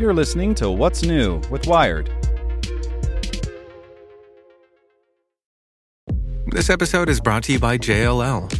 You're listening to What's New with Wired. This episode is brought to you by JLL.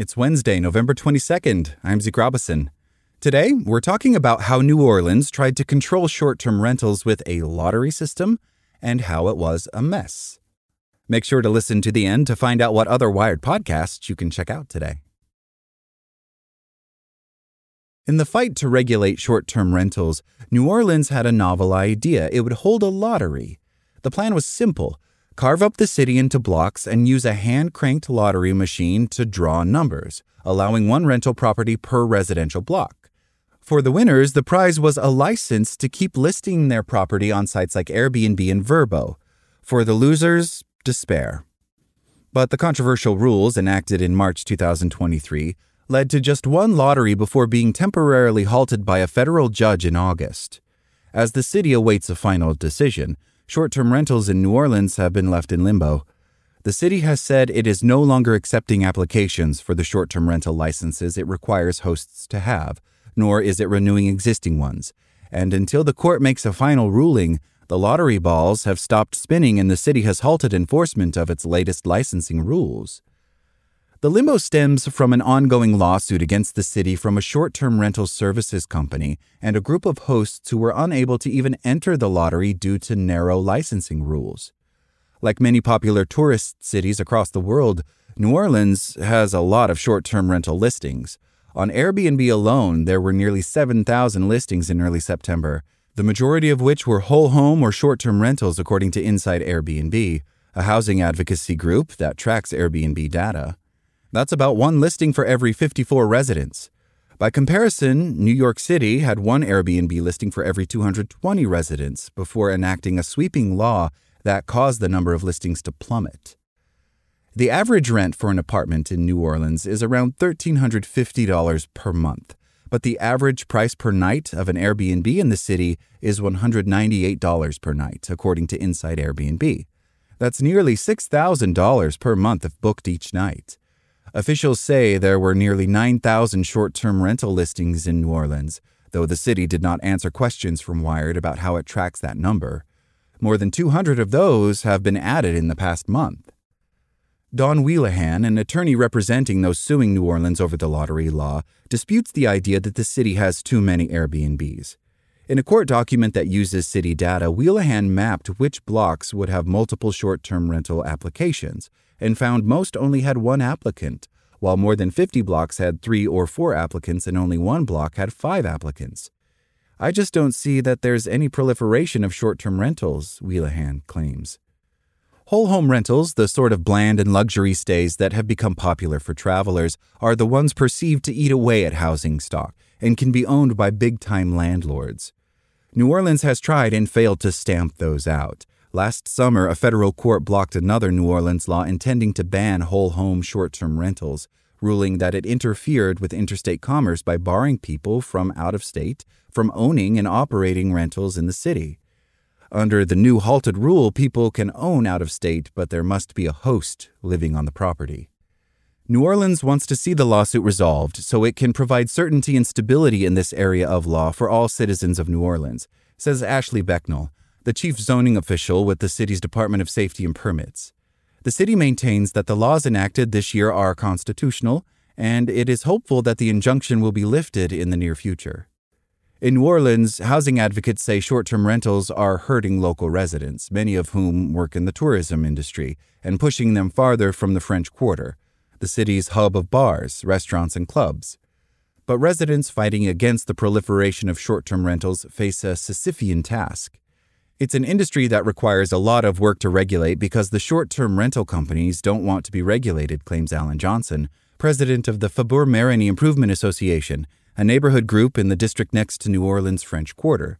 It's Wednesday, November 22nd. I'm Zeke Robison. Today, we're talking about how New Orleans tried to control short term rentals with a lottery system and how it was a mess. Make sure to listen to the end to find out what other Wired podcasts you can check out today. In the fight to regulate short term rentals, New Orleans had a novel idea. It would hold a lottery. The plan was simple carve up the city into blocks and use a hand cranked lottery machine to draw numbers, allowing one rental property per residential block. For the winners, the prize was a license to keep listing their property on sites like Airbnb and Vrbo. For the losers, despair. But the controversial rules enacted in March 2023 led to just one lottery before being temporarily halted by a federal judge in August. As the city awaits a final decision, short term rentals in New Orleans have been left in limbo. The city has said it is no longer accepting applications for the short term rental licenses it requires hosts to have, nor is it renewing existing ones. And until the court makes a final ruling, the lottery balls have stopped spinning and the city has halted enforcement of its latest licensing rules. The limbo stems from an ongoing lawsuit against the city from a short term rental services company and a group of hosts who were unable to even enter the lottery due to narrow licensing rules. Like many popular tourist cities across the world, New Orleans has a lot of short term rental listings. On Airbnb alone, there were nearly 7,000 listings in early September, the majority of which were whole home or short term rentals, according to Inside Airbnb, a housing advocacy group that tracks Airbnb data. That's about one listing for every 54 residents. By comparison, New York City had one Airbnb listing for every 220 residents before enacting a sweeping law that caused the number of listings to plummet. The average rent for an apartment in New Orleans is around $1,350 per month, but the average price per night of an Airbnb in the city is $198 per night, according to Inside Airbnb. That's nearly $6,000 per month if booked each night. Officials say there were nearly 9,000 short term rental listings in New Orleans, though the city did not answer questions from Wired about how it tracks that number. More than 200 of those have been added in the past month. Dawn Wheelahan, an attorney representing those suing New Orleans over the lottery law, disputes the idea that the city has too many Airbnbs. In a court document that uses city data, Wheelahan mapped which blocks would have multiple short term rental applications and found most only had one applicant, while more than 50 blocks had three or four applicants and only one block had five applicants. I just don't see that there's any proliferation of short term rentals, Wheelahan claims. Whole home rentals, the sort of bland and luxury stays that have become popular for travelers, are the ones perceived to eat away at housing stock and can be owned by big time landlords. New Orleans has tried and failed to stamp those out. Last summer, a federal court blocked another New Orleans law intending to ban whole home short term rentals, ruling that it interfered with interstate commerce by barring people from out of state from owning and operating rentals in the city. Under the new halted rule, people can own out of state, but there must be a host living on the property. New Orleans wants to see the lawsuit resolved so it can provide certainty and stability in this area of law for all citizens of New Orleans, says Ashley Becknell, the chief zoning official with the city's Department of Safety and Permits. The city maintains that the laws enacted this year are constitutional, and it is hopeful that the injunction will be lifted in the near future. In New Orleans, housing advocates say short term rentals are hurting local residents, many of whom work in the tourism industry, and pushing them farther from the French Quarter, the city's hub of bars, restaurants, and clubs. But residents fighting against the proliferation of short term rentals face a Sisyphean task. It's an industry that requires a lot of work to regulate because the short term rental companies don't want to be regulated, claims Alan Johnson, president of the Faubourg Marigny Improvement Association, a neighborhood group in the district next to New Orleans' French Quarter.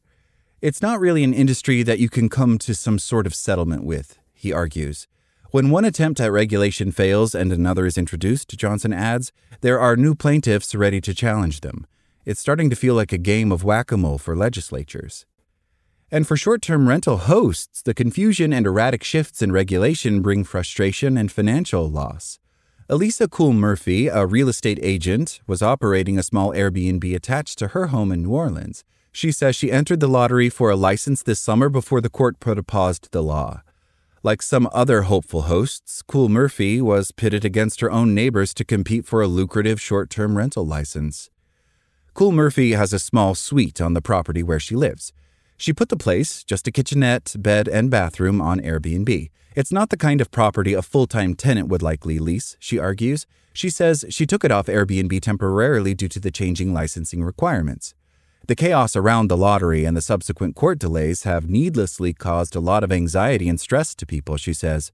It's not really an industry that you can come to some sort of settlement with, he argues. When one attempt at regulation fails and another is introduced, Johnson adds, there are new plaintiffs ready to challenge them. It's starting to feel like a game of whack a mole for legislatures. And for short term rental hosts, the confusion and erratic shifts in regulation bring frustration and financial loss. Elisa Cool Murphy, a real estate agent, was operating a small Airbnb attached to her home in New Orleans. She says she entered the lottery for a license this summer before the court put a pause to the law. Like some other hopeful hosts, Cool Murphy was pitted against her own neighbors to compete for a lucrative short term rental license. Cool Murphy has a small suite on the property where she lives. She put the place, just a kitchenette, bed, and bathroom, on Airbnb. It's not the kind of property a full time tenant would likely lease, she argues. She says she took it off Airbnb temporarily due to the changing licensing requirements. The chaos around the lottery and the subsequent court delays have needlessly caused a lot of anxiety and stress to people, she says.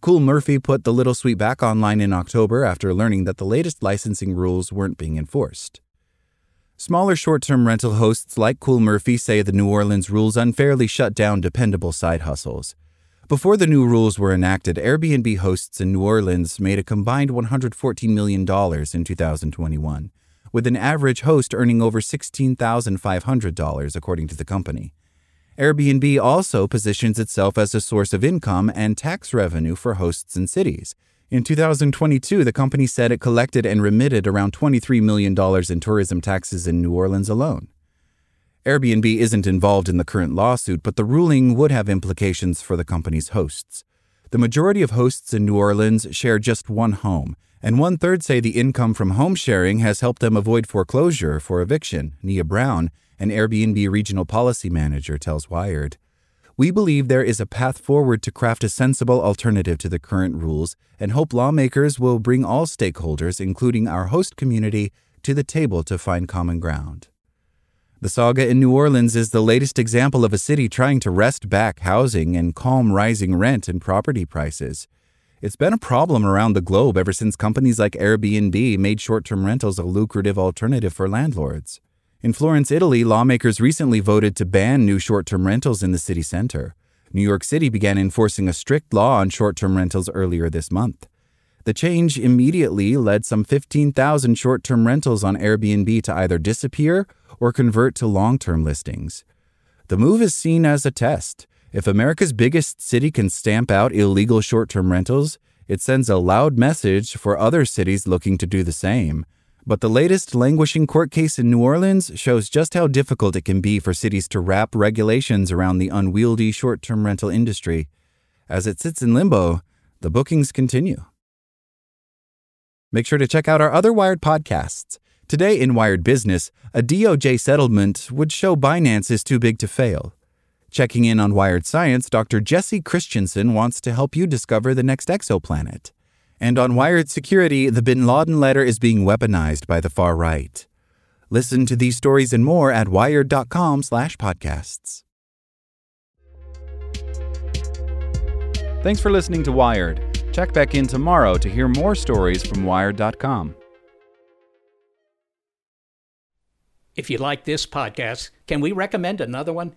Cool Murphy put the little suite back online in October after learning that the latest licensing rules weren't being enforced. Smaller short term rental hosts like Cool Murphy say the New Orleans rules unfairly shut down dependable side hustles. Before the new rules were enacted, Airbnb hosts in New Orleans made a combined $114 million in 2021 with an average host earning over $16,500, according to the company. Airbnb also positions itself as a source of income and tax revenue for hosts and cities. In 2022, the company said it collected and remitted around $23 million in tourism taxes in New Orleans alone. Airbnb isn't involved in the current lawsuit, but the ruling would have implications for the company's hosts. The majority of hosts in New Orleans share just one home, and one third say the income from home sharing has helped them avoid foreclosure for eviction, Nia Brown, an Airbnb regional policy manager, tells Wired. We believe there is a path forward to craft a sensible alternative to the current rules and hope lawmakers will bring all stakeholders, including our host community, to the table to find common ground. The saga in New Orleans is the latest example of a city trying to wrest back housing and calm rising rent and property prices. It's been a problem around the globe ever since companies like Airbnb made short term rentals a lucrative alternative for landlords. In Florence, Italy, lawmakers recently voted to ban new short term rentals in the city center. New York City began enforcing a strict law on short term rentals earlier this month. The change immediately led some 15,000 short term rentals on Airbnb to either disappear or convert to long term listings. The move is seen as a test. If America's biggest city can stamp out illegal short term rentals, it sends a loud message for other cities looking to do the same. But the latest languishing court case in New Orleans shows just how difficult it can be for cities to wrap regulations around the unwieldy short term rental industry. As it sits in limbo, the bookings continue. Make sure to check out our other Wired podcasts. Today in Wired Business, a DOJ settlement would show Binance is too big to fail. Checking in on Wired Science, Dr. Jessie Christiansen wants to help you discover the next exoplanet. And on Wired Security, the bin Laden letter is being weaponized by the far right. Listen to these stories and more at wired.com/podcasts. Thanks for listening to Wired. Check back in tomorrow to hear more stories from wired.com. If you like this podcast, can we recommend another one?